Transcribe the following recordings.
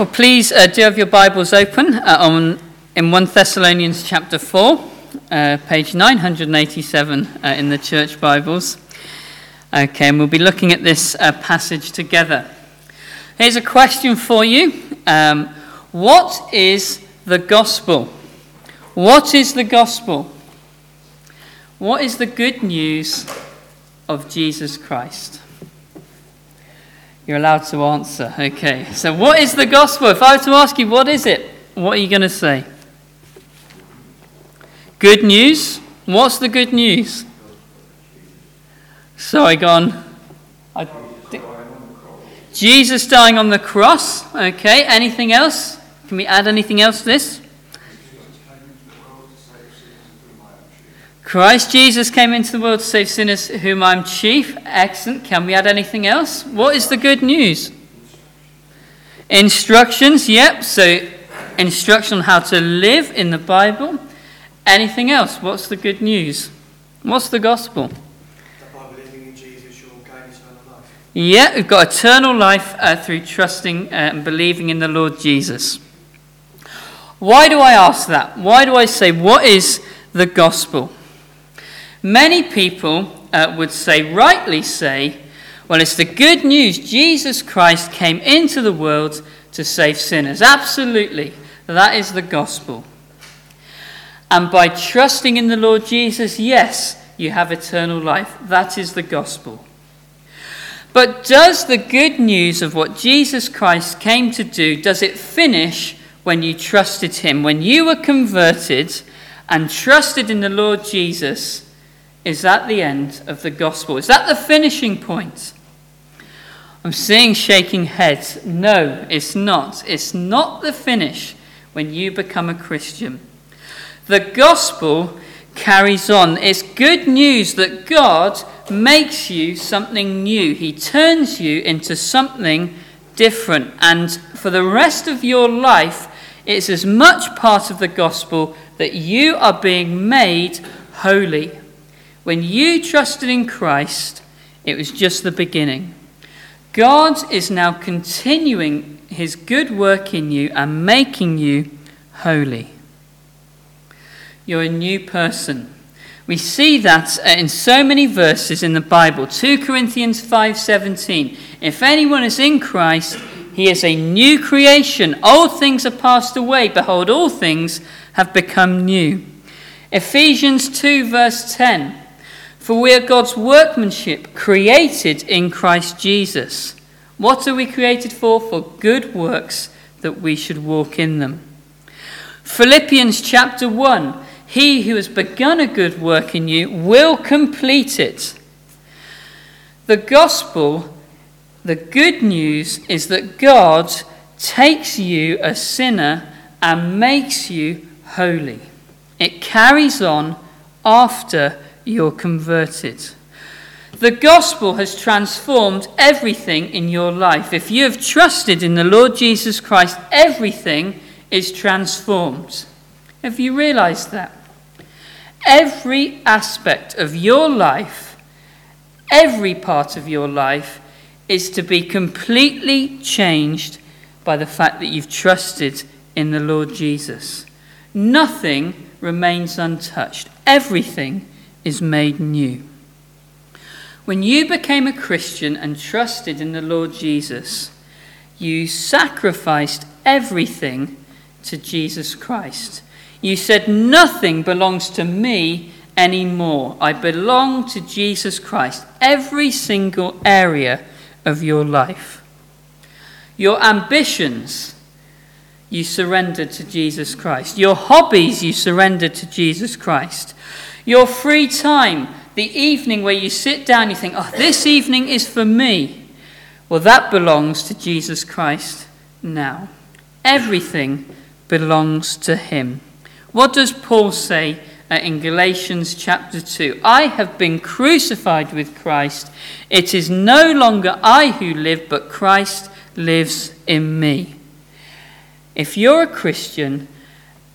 Well, please uh, do have your Bibles open uh, on, in 1 Thessalonians chapter 4, uh, page 987 uh, in the church Bibles. Okay, and we'll be looking at this uh, passage together. Here's a question for you um, What is the gospel? What is the gospel? What is the good news of Jesus Christ? You're allowed to answer. Okay. So, what is the gospel? If I were to ask you, what is it? What are you going to say? Good news? What's the good news? Sorry, gone. I, Jesus dying on the cross. Okay. Anything else? Can we add anything else to this? Christ Jesus came into the world to save sinners, whom I'm chief. Excellent. Can we add anything else? What is the good news? Instructions, yep. So, instruction on how to live in the Bible. Anything else? What's the good news? What's the gospel? Yeah, we've got eternal life uh, through trusting uh, and believing in the Lord Jesus. Why do I ask that? Why do I say, what is the gospel? Many people uh, would say, rightly say, well, it's the good news. Jesus Christ came into the world to save sinners. Absolutely. That is the gospel. And by trusting in the Lord Jesus, yes, you have eternal life. That is the gospel. But does the good news of what Jesus Christ came to do, does it finish when you trusted him? When you were converted and trusted in the Lord Jesus, is that the end of the gospel? Is that the finishing point? I'm seeing shaking heads. No, it's not. It's not the finish when you become a Christian. The gospel carries on. It's good news that God makes you something new, He turns you into something different. And for the rest of your life, it's as much part of the gospel that you are being made holy. When you trusted in Christ, it was just the beginning. God is now continuing his good work in you and making you holy. You're a new person. We see that in so many verses in the Bible. 2 Corinthians 5:17. If anyone is in Christ, he is a new creation. Old things are passed away, behold all things have become new. Ephesians 2 verse 10. For we are God's workmanship, created in Christ Jesus. What are we created for? For good works, that we should walk in them. Philippians chapter 1 He who has begun a good work in you will complete it. The gospel, the good news, is that God takes you, a sinner, and makes you holy. It carries on after you're converted. The gospel has transformed everything in your life. If you have trusted in the Lord Jesus Christ, everything is transformed. Have you realized that? Every aspect of your life, every part of your life, is to be completely changed by the fact that you've trusted in the Lord Jesus. Nothing remains untouched. Everything is made new. When you became a Christian and trusted in the Lord Jesus, you sacrificed everything to Jesus Christ. You said, Nothing belongs to me anymore. I belong to Jesus Christ. Every single area of your life. Your ambitions, you surrendered to Jesus Christ. Your hobbies, you surrendered to Jesus Christ. Your free time, the evening where you sit down, you think, oh, this evening is for me. Well, that belongs to Jesus Christ now. Everything belongs to Him. What does Paul say uh, in Galatians chapter 2? I have been crucified with Christ. It is no longer I who live, but Christ lives in me. If you're a Christian,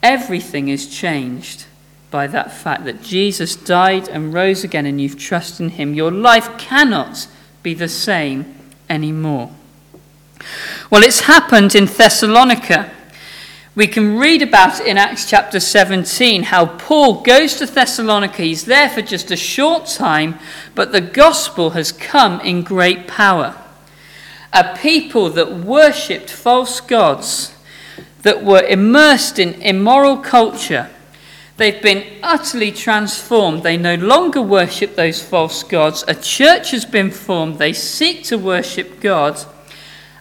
everything is changed by that fact that Jesus died and rose again and you've trusted in him, your life cannot be the same anymore. Well, it's happened in Thessalonica. We can read about it in Acts chapter 17 how Paul goes to Thessalonica. He's there for just a short time, but the gospel has come in great power. A people that worshipped false gods, that were immersed in immoral culture, they've been utterly transformed. They no longer worship those false gods. A church has been formed. They seek to worship God,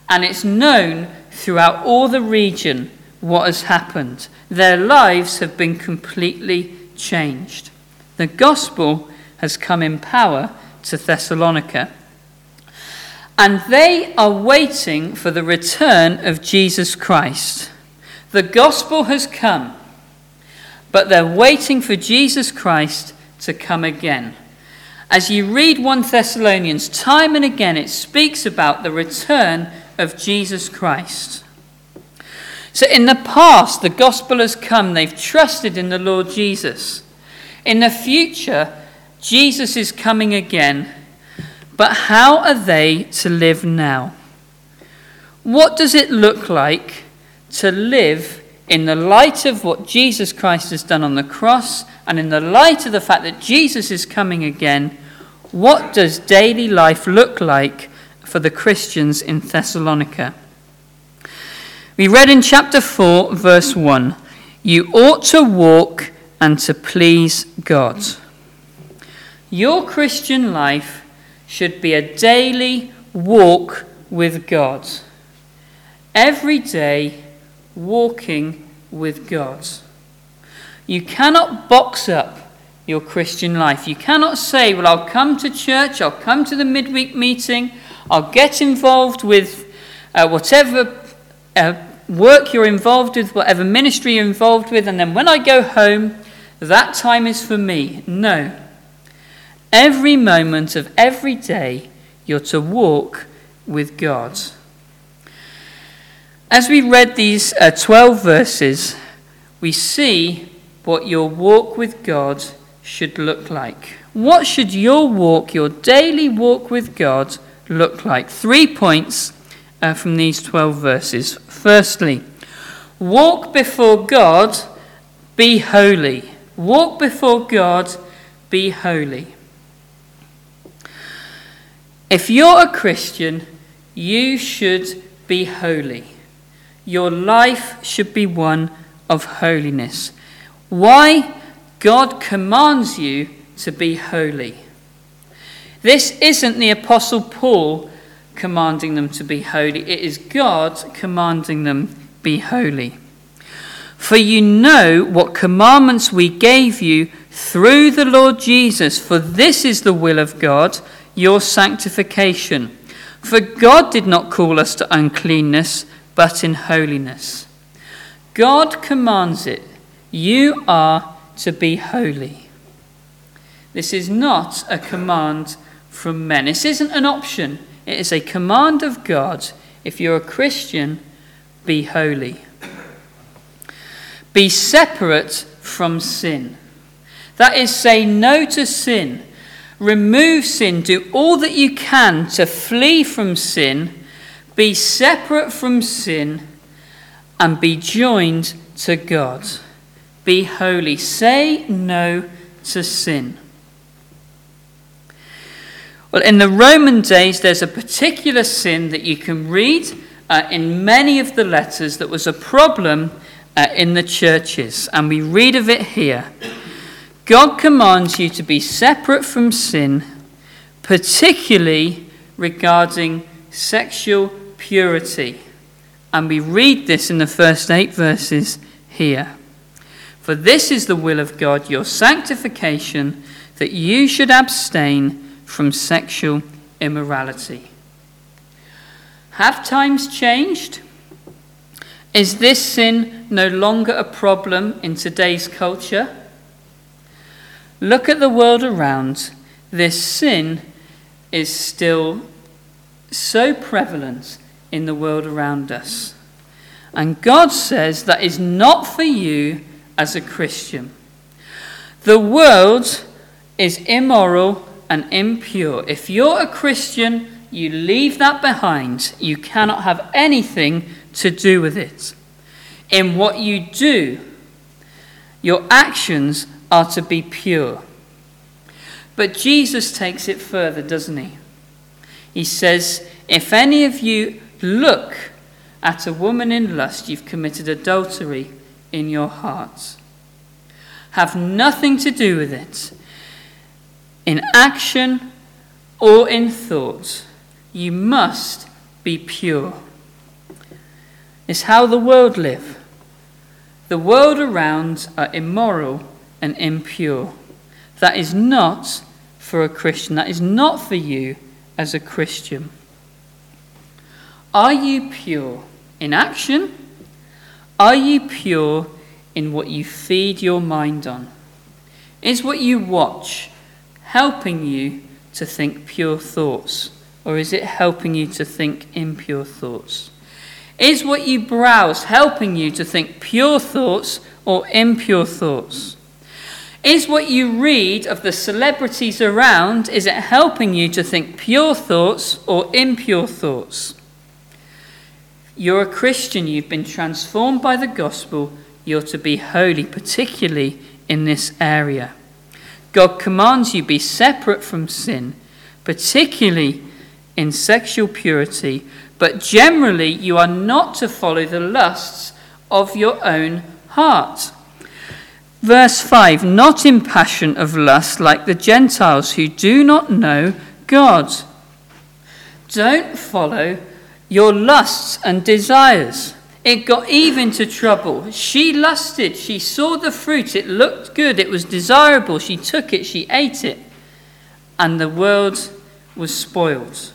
and it's known throughout all the region what has happened. Their lives have been completely changed. The gospel has come in power to Thessalonica. And they are waiting for the return of Jesus Christ. The gospel has come, but they're waiting for Jesus Christ to come again. As you read 1 Thessalonians, time and again it speaks about the return of Jesus Christ. So in the past, the gospel has come, they've trusted in the Lord Jesus. In the future, Jesus is coming again. But how are they to live now? What does it look like to live in the light of what Jesus Christ has done on the cross and in the light of the fact that Jesus is coming again? What does daily life look like for the Christians in Thessalonica? We read in chapter 4, verse 1 You ought to walk and to please God. Your Christian life should be a daily walk with God. Every day, walking with God. You cannot box up your Christian life. You cannot say, Well, I'll come to church, I'll come to the midweek meeting, I'll get involved with uh, whatever uh, work you're involved with, whatever ministry you're involved with, and then when I go home, that time is for me. No. Every moment of every day, you're to walk with God. As we read these uh, 12 verses, we see what your walk with God should look like. What should your walk, your daily walk with God, look like? Three points uh, from these 12 verses. Firstly, walk before God, be holy. Walk before God, be holy. If you're a Christian, you should be holy. Your life should be one of holiness. Why? God commands you to be holy. This isn't the Apostle Paul commanding them to be holy. It is God commanding them be holy. For you know what commandments we gave you through the Lord Jesus, for this is the will of God, your sanctification. For God did not call us to uncleanness, but in holiness. God commands it. You are to be holy. This is not a command from men. This isn't an option. It is a command of God. If you're a Christian, be holy. Be separate from sin. That is, say no to sin. Remove sin. Do all that you can to flee from sin. Be separate from sin and be joined to God. Be holy. Say no to sin. Well, in the Roman days, there's a particular sin that you can read uh, in many of the letters that was a problem uh, in the churches, and we read of it here. God commands you to be separate from sin, particularly regarding sexual purity. And we read this in the first eight verses here. For this is the will of God, your sanctification, that you should abstain from sexual immorality. Have times changed? Is this sin no longer a problem in today's culture? Look at the world around. This sin is still so prevalent in the world around us. And God says that is not for you as a Christian. The world is immoral and impure. If you're a Christian, you leave that behind. You cannot have anything to do with it. In what you do, your actions are to be pure. But Jesus takes it further, doesn't he? He says, If any of you look at a woman in lust, you've committed adultery in your heart. Have nothing to do with it. In action or in thought, you must be pure. It's how the world live. The world around are immoral and impure. That is not for a Christian. That is not for you as a Christian. Are you pure in action? Are you pure in what you feed your mind on? Is what you watch helping you to think pure thoughts, or is it helping you to think impure thoughts? Is what you browse helping you to think pure thoughts or impure thoughts? Is what you read of the celebrities around, is it helping you to think pure thoughts or impure thoughts? You're a Christian, you've been transformed by the gospel, you're to be holy, particularly in this area. God commands you be separate from sin, particularly in sexual purity, but generally you are not to follow the lusts of your own heart. Verse 5 Not in passion of lust like the Gentiles who do not know God. Don't follow your lusts and desires. It got Eve into trouble. She lusted. She saw the fruit. It looked good. It was desirable. She took it. She ate it. And the world was spoiled.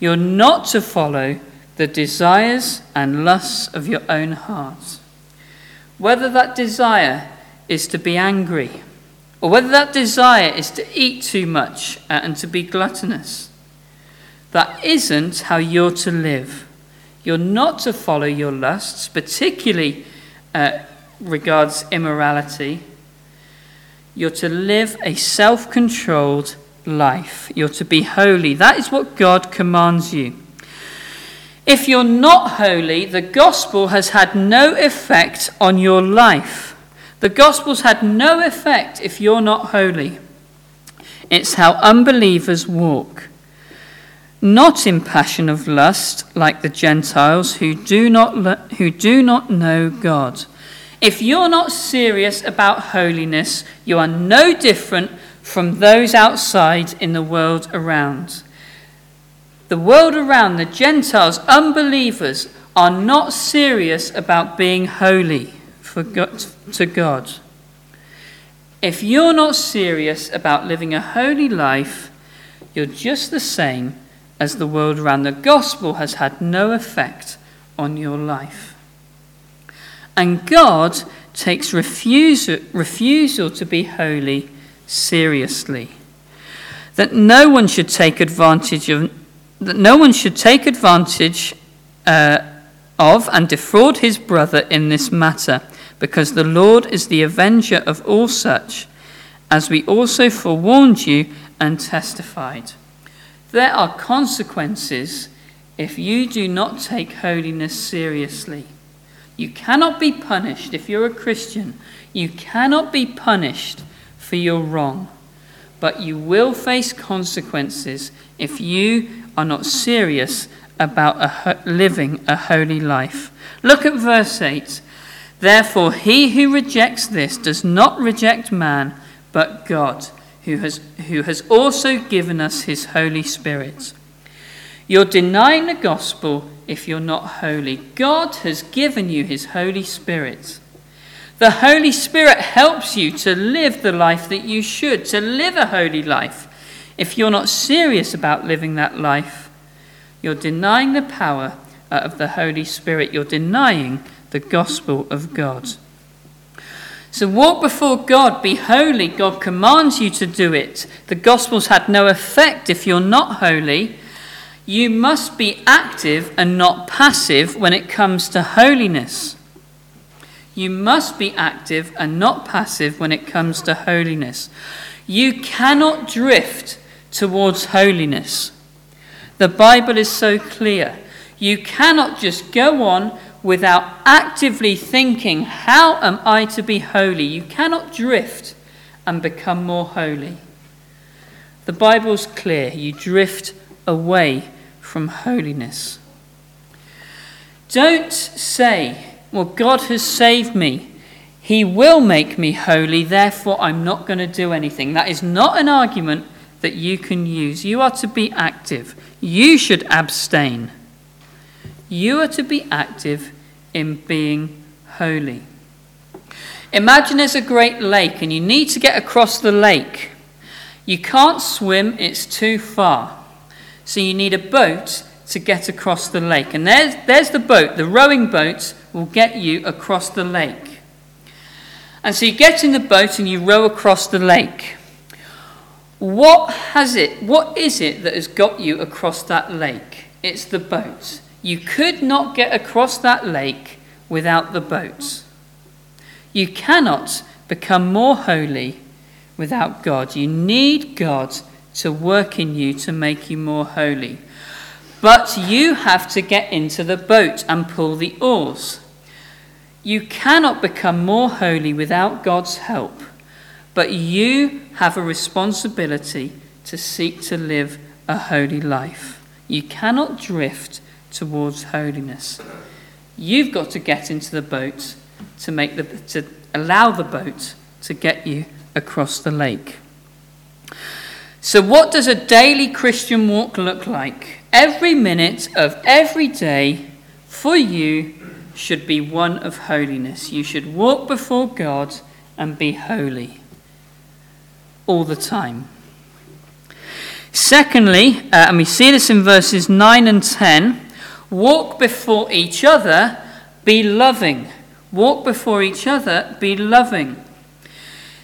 You're not to follow the desires and lusts of your own heart. Whether that desire is to be angry, or whether that desire is to eat too much and to be gluttonous, that isn't how you're to live. You're not to follow your lusts, particularly uh, regards immorality. You're to live a self controlled life. You're to be holy. That is what God commands you. If you're not holy, the gospel has had no effect on your life. The gospel's had no effect if you're not holy. It's how unbelievers walk. Not in passion of lust, like the Gentiles who do not, who do not know God. If you're not serious about holiness, you are no different from those outside in the world around. The world around, the Gentiles, unbelievers, are not serious about being holy for God, to God. If you're not serious about living a holy life, you're just the same as the world around. The gospel has had no effect on your life. And God takes refusal, refusal to be holy seriously. That no one should take advantage of, that no one should take advantage uh, of and defraud his brother in this matter, because the Lord is the avenger of all such, as we also forewarned you and testified. There are consequences if you do not take holiness seriously. You cannot be punished if you're a Christian. You cannot be punished for your wrong. But you will face consequences if you are not serious about a, living a holy life. Look at verse 8. Therefore, he who rejects this does not reject man, but God, who has, who has also given us his Holy Spirit. You're denying the gospel if you're not holy. God has given you his Holy Spirit. The Holy Spirit helps you to live the life that you should, to live a holy life. If you're not serious about living that life, you're denying the power of the Holy Spirit. You're denying the gospel of God. So walk before God, be holy. God commands you to do it. The gospel's had no effect if you're not holy. You must be active and not passive when it comes to holiness. You must be active and not passive when it comes to holiness. You cannot drift towards holiness. The Bible is so clear. You cannot just go on without actively thinking, How am I to be holy? You cannot drift and become more holy. The Bible's clear. You drift away from holiness. Don't say, Well, God has saved me. He will make me holy, therefore I'm not going to do anything. That is not an argument that you can use. You are to be active. You should abstain. You are to be active in being holy. Imagine there's a great lake and you need to get across the lake. You can't swim, it's too far. So you need a boat to get across the lake. And there's, there's the boat. The rowing boat will get you across the lake. And so you get in the boat and you row across the lake. What has it, what is it that has got you across that lake? It's the boat. You could not get across that lake without the boat. You cannot become more holy without God. You need God to work in you to make you more holy. But you have to get into the boat and pull the oars. You cannot become more holy without God's help, but you have a responsibility to seek to live a holy life. You cannot drift towards holiness. You've got to get into the boat to make the to allow the boat to get you across the lake. So what does a daily Christian walk look like? Every minute of every day for you should be one of holiness. You should walk before God and be holy all the time. Secondly, uh, and we see this in verses 9 and 10 walk before each other, be loving. Walk before each other, be loving.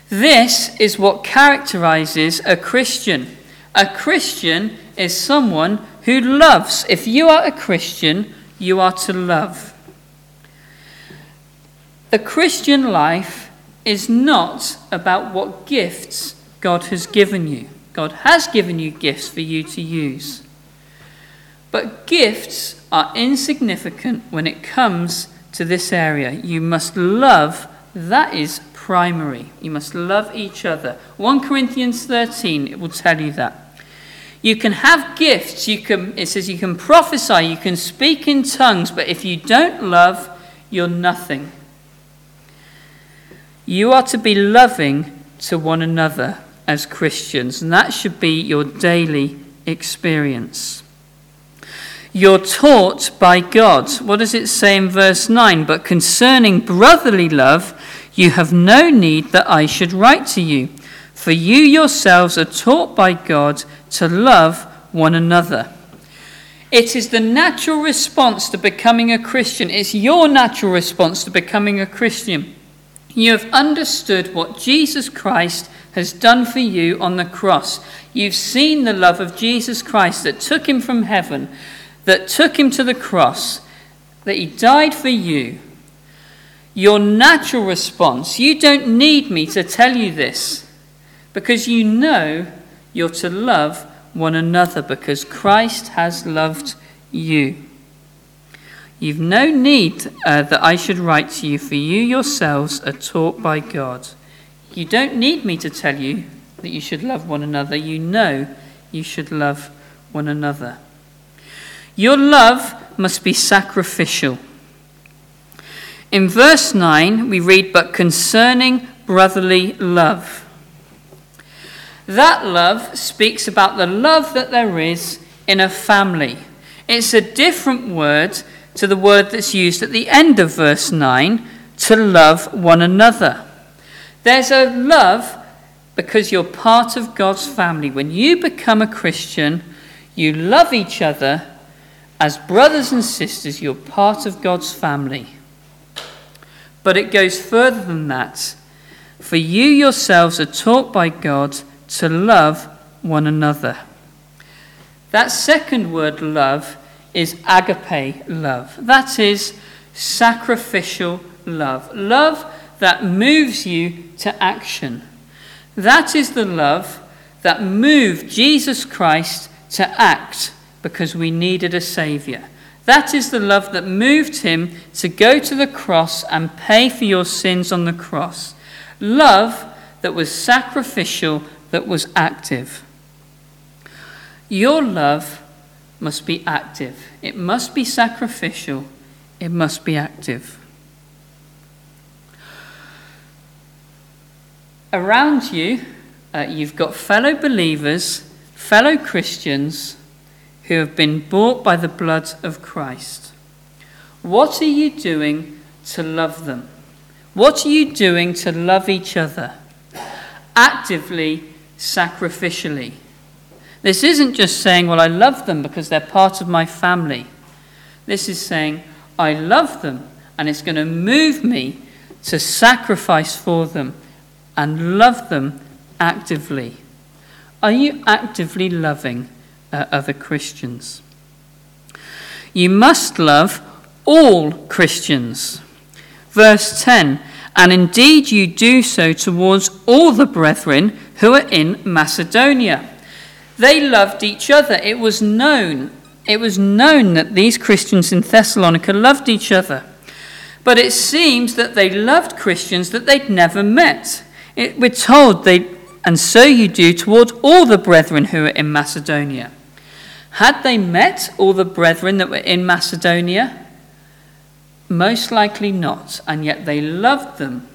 This is what characterizes a Christian. A Christian is someone who loves. If you are a Christian, you are to love. The Christian life is not about what gifts God has given you. God has given you gifts for you to use. But gifts are insignificant when it comes to this area. You must love, that is primary. You must love each other. 1 Corinthians 13, it will tell you that. You can have gifts. You can, it says you can prophesy, you can speak in tongues, but if you don't love, you're nothing. You are to be loving to one another as Christians, and that should be your daily experience. You're taught by God. What does it say in verse 9? But concerning brotherly love, you have no need that I should write to you, for you yourselves are taught by God to love one another. It is the natural response to becoming a Christian. It's your natural response to becoming a Christian. You have understood what Jesus Christ has done for you on the cross. You've seen the love of Jesus Christ that took him from heaven, that took him to the cross, that he died for you. Your natural response, you don't need me to tell you this, because you know you're to love one another because Christ has loved you. You've no need uh, that I should write to you, for you yourselves are taught by God. You don't need me to tell you that you should love one another. You know you should love one another. Your love must be sacrificial. In verse 9, we read, But concerning brotherly love. That love speaks about the love that there is in a family. It's a different word to the word that's used at the end of verse 9 to love one another. There's a love because you're part of God's family. When you become a Christian, you love each other as brothers and sisters, you're part of God's family. But it goes further than that. For you yourselves are taught by God to love one another. That second word, love, is agape love. That is sacrificial love. Love that moves you to action. That is the love that moved Jesus Christ to act because we needed a Saviour. That is the love that moved him to go to the cross and pay for your sins on the cross. Love that was sacrificial, that was active. Your love must be active, it must be sacrificial, it must be active. Around you, uh, you've got fellow believers, fellow Christians who have been bought by the blood of Christ. What are you doing to love them? What are you doing to love each other? Actively, sacrificially. This isn't just saying, well, I love them because they're part of my family. This is saying, I love them and it's going to move me to sacrifice for them and love them actively. Are you actively loving uh, other Christians? You must love all Christians. Verse 10 And indeed you do so towards all the brethren who are in Macedonia. They loved each other. It was known. It was known that these Christians in Thessalonica loved each other. But it seems that they loved Christians that they'd never met. It, we're told they, and so you do toward all the brethren who are in Macedonia. Had they met all the brethren that were in Macedonia? Most likely not, and yet they loved them.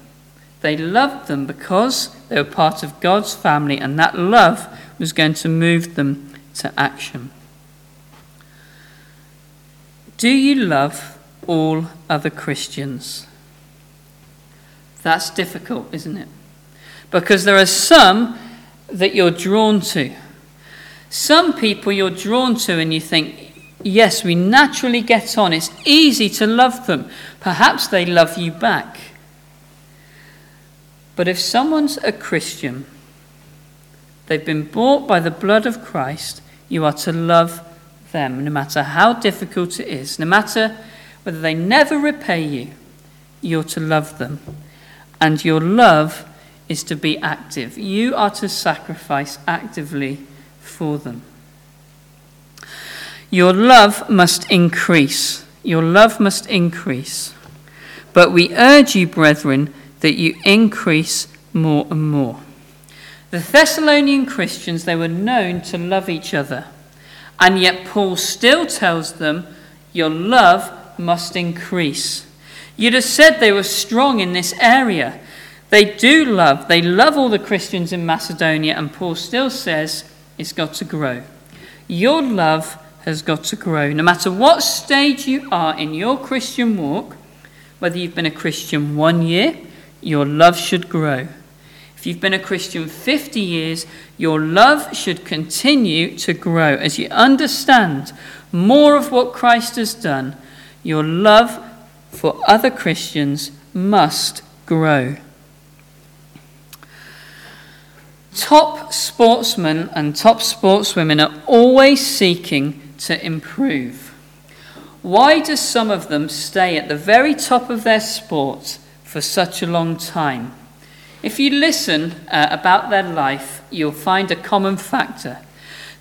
They loved them because they were part of God's family, and that love was going to move them to action. Do you love all other Christians? That's difficult, isn't it? Because there are some that you're drawn to. Some people you're drawn to and you think, yes, we naturally get on. It's easy to love them. Perhaps they love you back. But if someone's a Christian, they've been bought by the blood of Christ, you are to love them, no matter how difficult it is, no matter whether they never repay you, you're to love them. And your love is to be active. You are to sacrifice actively for them. Your love must increase. Your love must increase. But we urge you, brethren, that you increase more and more. The Thessalonian Christians, they were known to love each other. And yet Paul still tells them, your love must increase. You'd have said they were strong in this area. They do love, they love all the Christians in Macedonia, and Paul still says it's got to grow. Your love has got to grow. No matter what stage you are in your Christian walk, whether you've been a Christian one year, your love should grow. If you've been a Christian 50 years, your love should continue to grow. As you understand more of what Christ has done, your love for other Christians must grow. Top sportsmen and top sportswomen are always seeking to improve. Why do some of them stay at the very top of their sport for such a long time? If you listen uh, about their life, you'll find a common factor.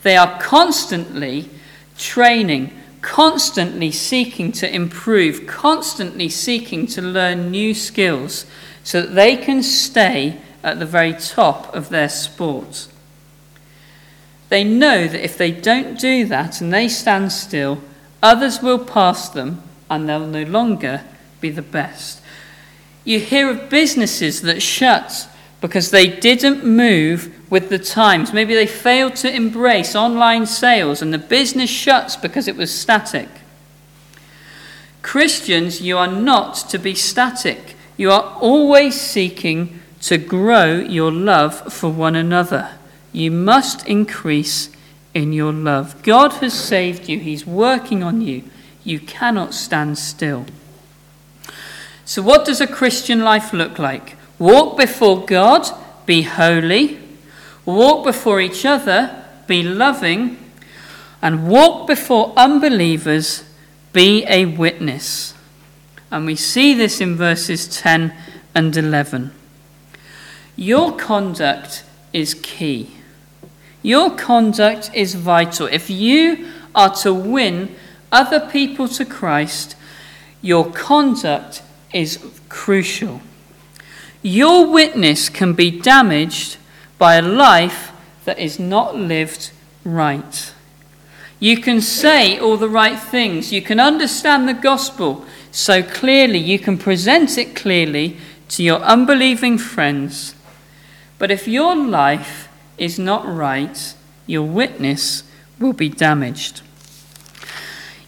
They are constantly training, constantly seeking to improve, constantly seeking to learn new skills so that they can stay at the very top of their sport. They know that if they don't do that and they stand still, others will pass them and they'll no longer be the best. You hear of businesses that shut because they didn't move with the times. Maybe they failed to embrace online sales and the business shuts because it was static. Christians, you are not to be static. You are always seeking to grow your love for one another. You must increase in your love. God has saved you, He's working on you. You cannot stand still. So, what does a Christian life look like? Walk before God, be holy. Walk before each other, be loving. And walk before unbelievers, be a witness. And we see this in verses 10 and 11. Your conduct is key. Your conduct is vital. If you are to win other people to Christ, your conduct is crucial. Your witness can be damaged by a life that is not lived right. You can say all the right things. You can understand the gospel so clearly. You can present it clearly to your unbelieving friends. But if your life is not right, your witness will be damaged.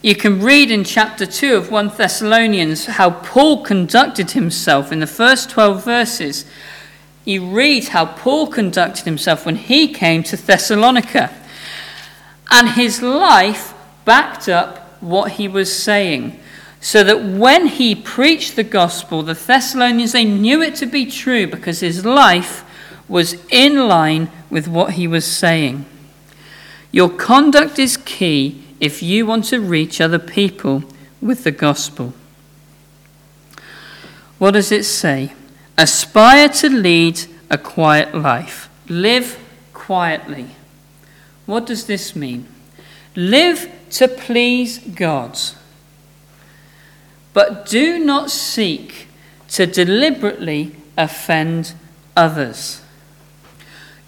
You can read in chapter 2 of 1 Thessalonians how Paul conducted himself in the first 12 verses. You read how Paul conducted himself when he came to Thessalonica. And his life backed up what he was saying. So that when he preached the gospel, the Thessalonians, they knew it to be true because his life was in line with what he was saying. Your conduct is key if you want to reach other people with the gospel. What does it say? Aspire to lead a quiet life. Live quietly. What does this mean? Live to please God. But do not seek to deliberately offend others.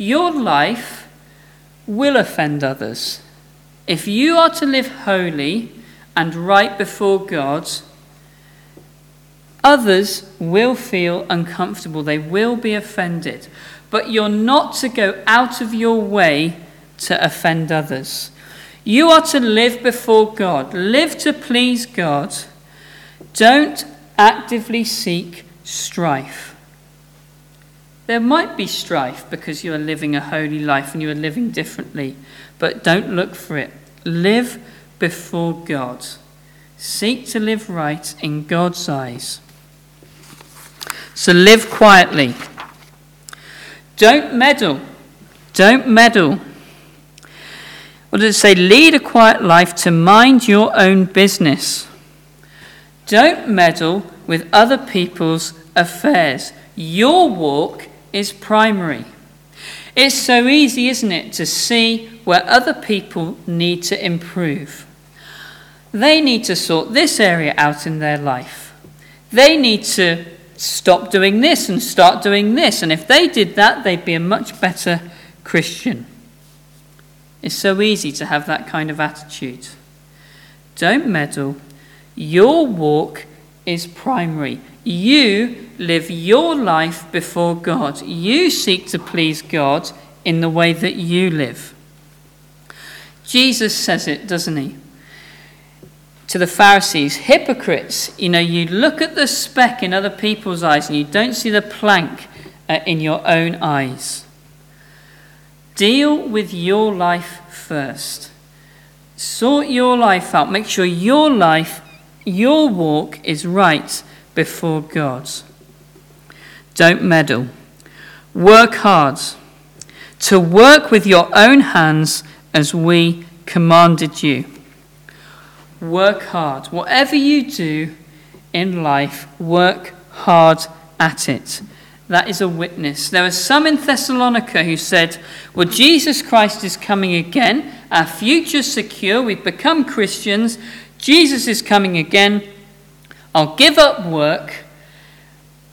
Your life will offend others. If you are to live holy and right before God, others will feel uncomfortable. They will be offended. But you're not to go out of your way to offend others. You are to live before God, live to please God. Don't actively seek strife. There might be strife because you are living a holy life and you are living differently, but don't look for it. Live before God. Seek to live right in God's eyes. So live quietly. Don't meddle. Don't meddle. What does it say? Lead a quiet life to mind your own business. Don't meddle with other people's affairs. Your walk is primary. It's so easy, isn't it, to see where other people need to improve. They need to sort this area out in their life. They need to stop doing this and start doing this. And if they did that, they'd be a much better Christian. It's so easy to have that kind of attitude. Don't meddle. Your walk is primary. You live your life before God. You seek to please God in the way that you live. Jesus says it, doesn't he? To the Pharisees, hypocrites, you know, you look at the speck in other people's eyes and you don't see the plank uh, in your own eyes. Deal with your life first. Sort your life out. Make sure your life, your walk is right before God. Don't meddle. Work hard. To work with your own hands as we commanded you. Work hard. Whatever you do in life, work hard at it. That is a witness. There are some in Thessalonica who said, Well, Jesus Christ is coming again. Our future's secure. We've become Christians. Jesus is coming again. I'll give up work.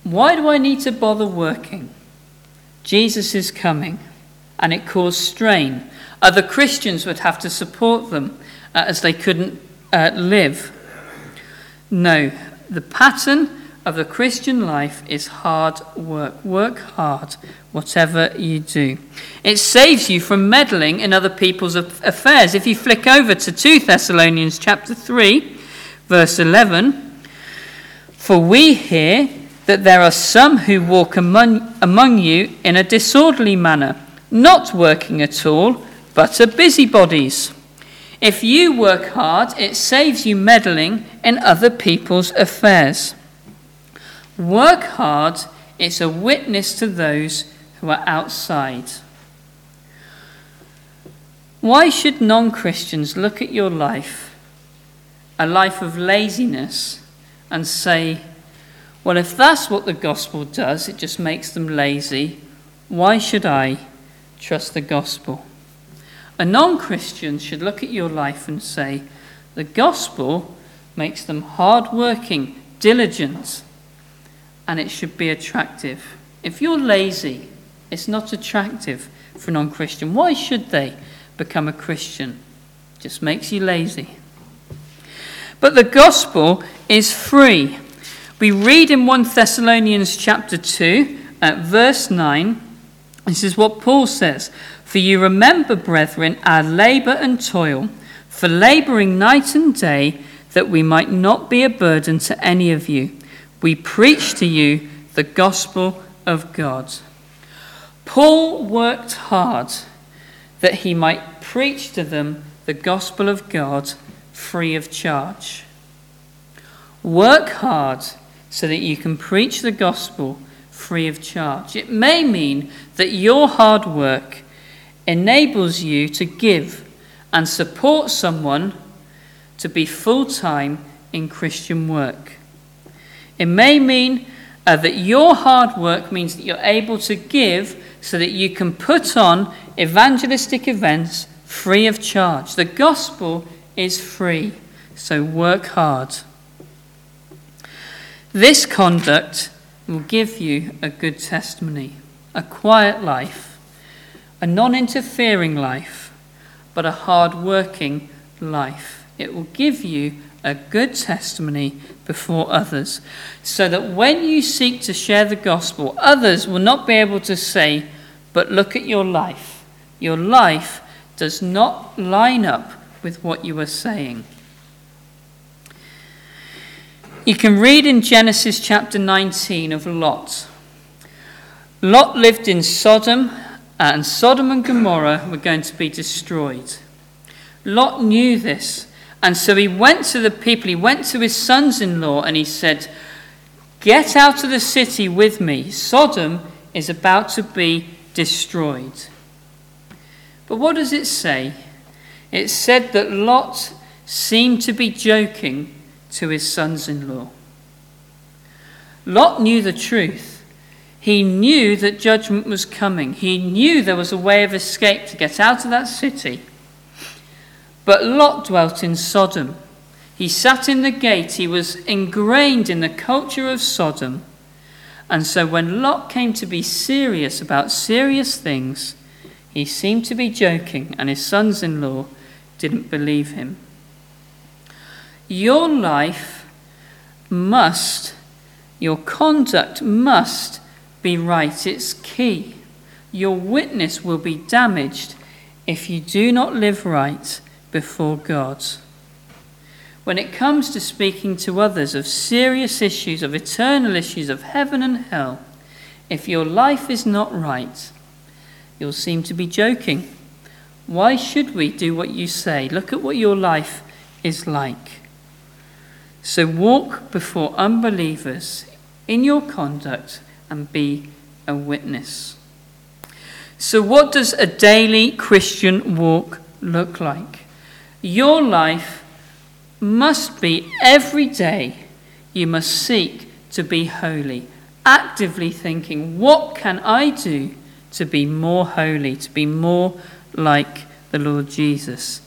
Why do I need to bother working? Jesus is coming. And it caused strain. Other Christians would have to support them uh, as they couldn't uh, live. No, the pattern of the Christian life is hard work. Work hard, whatever you do. It saves you from meddling in other people's affairs. If you flick over to 2 Thessalonians chapter 3, verse 11, for we hear that there are some who walk among, among you in a disorderly manner, not working at all, but are busybodies. If you work hard, it saves you meddling in other people's affairs. Work hard, it's a witness to those who are outside. Why should non Christians look at your life, a life of laziness, and say, well, if that's what the gospel does, it just makes them lazy, why should I trust the gospel? A non Christian should look at your life and say, the gospel makes them hardworking, diligent, and it should be attractive. If you're lazy, it's not attractive for a non Christian. Why should they become a Christian? It just makes you lazy. But the gospel is free. We read in 1 Thessalonians chapter 2, at verse 9, this is what Paul says For you remember, brethren, our labour and toil, for labouring night and day, that we might not be a burden to any of you. We preach to you the gospel of God. Paul worked hard that he might preach to them the gospel of God free of charge. Work hard so that you can preach the gospel free of charge. It may mean that your hard work enables you to give and support someone to be full time in Christian work. It may mean uh, that your hard work means that you're able to give so that you can put on evangelistic events free of charge. The gospel is free, so work hard. This conduct will give you a good testimony, a quiet life, a non interfering life, but a hard working life. It will give you a good testimony before others, so that when you seek to share the gospel, others will not be able to say, But look at your life. Your life does not line up with what you are saying. You can read in Genesis chapter 19 of Lot. Lot lived in Sodom, and Sodom and Gomorrah were going to be destroyed. Lot knew this, and so he went to the people, he went to his sons in law, and he said, Get out of the city with me. Sodom is about to be destroyed. But what does it say? It said that Lot seemed to be joking to his sons in law. Lot knew the truth. He knew that judgment was coming. He knew there was a way of escape to get out of that city. But Lot dwelt in Sodom. He sat in the gate. He was ingrained in the culture of Sodom. And so when Lot came to be serious about serious things, he seemed to be joking, and his sons in law didn't believe him. Your life must, your conduct must be right. It's key. Your witness will be damaged if you do not live right before God. When it comes to speaking to others of serious issues, of eternal issues, of heaven and hell, if your life is not right, you'll seem to be joking. Why should we do what you say? Look at what your life is like. So walk before unbelievers in your conduct and be a witness. So, what does a daily Christian walk look like? Your life must be every day, you must seek to be holy, actively thinking, what can I do to be more holy, to be more like the Lord Jesus?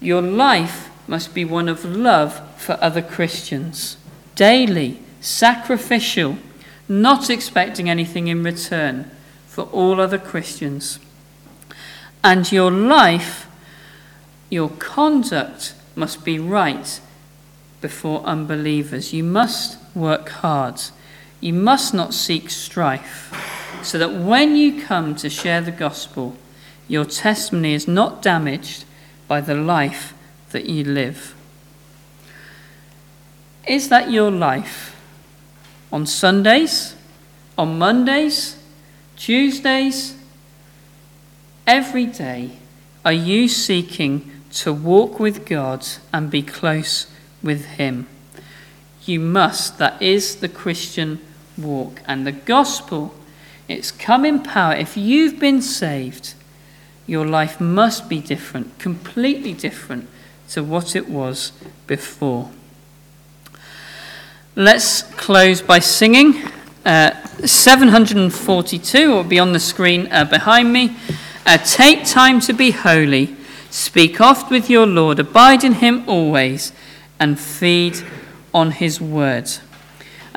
Your life must be one of love for other Christians, daily, sacrificial, not expecting anything in return for all other Christians. And your life, your conduct must be right before unbelievers. You must work hard. You must not seek strife, so that when you come to share the gospel, your testimony is not damaged by the life that you live. Is that your life? On Sundays? On Mondays? Tuesdays? Every day, are you seeking to walk with God and be close with Him? You must. That is the Christian walk. And the gospel, it's come in power. If you've been saved, your life must be different, completely different to what it was before. Let's close by singing. Uh, 742 will be on the screen uh, behind me. Uh, take time to be holy. Speak oft with your Lord. Abide in him always and feed on his word.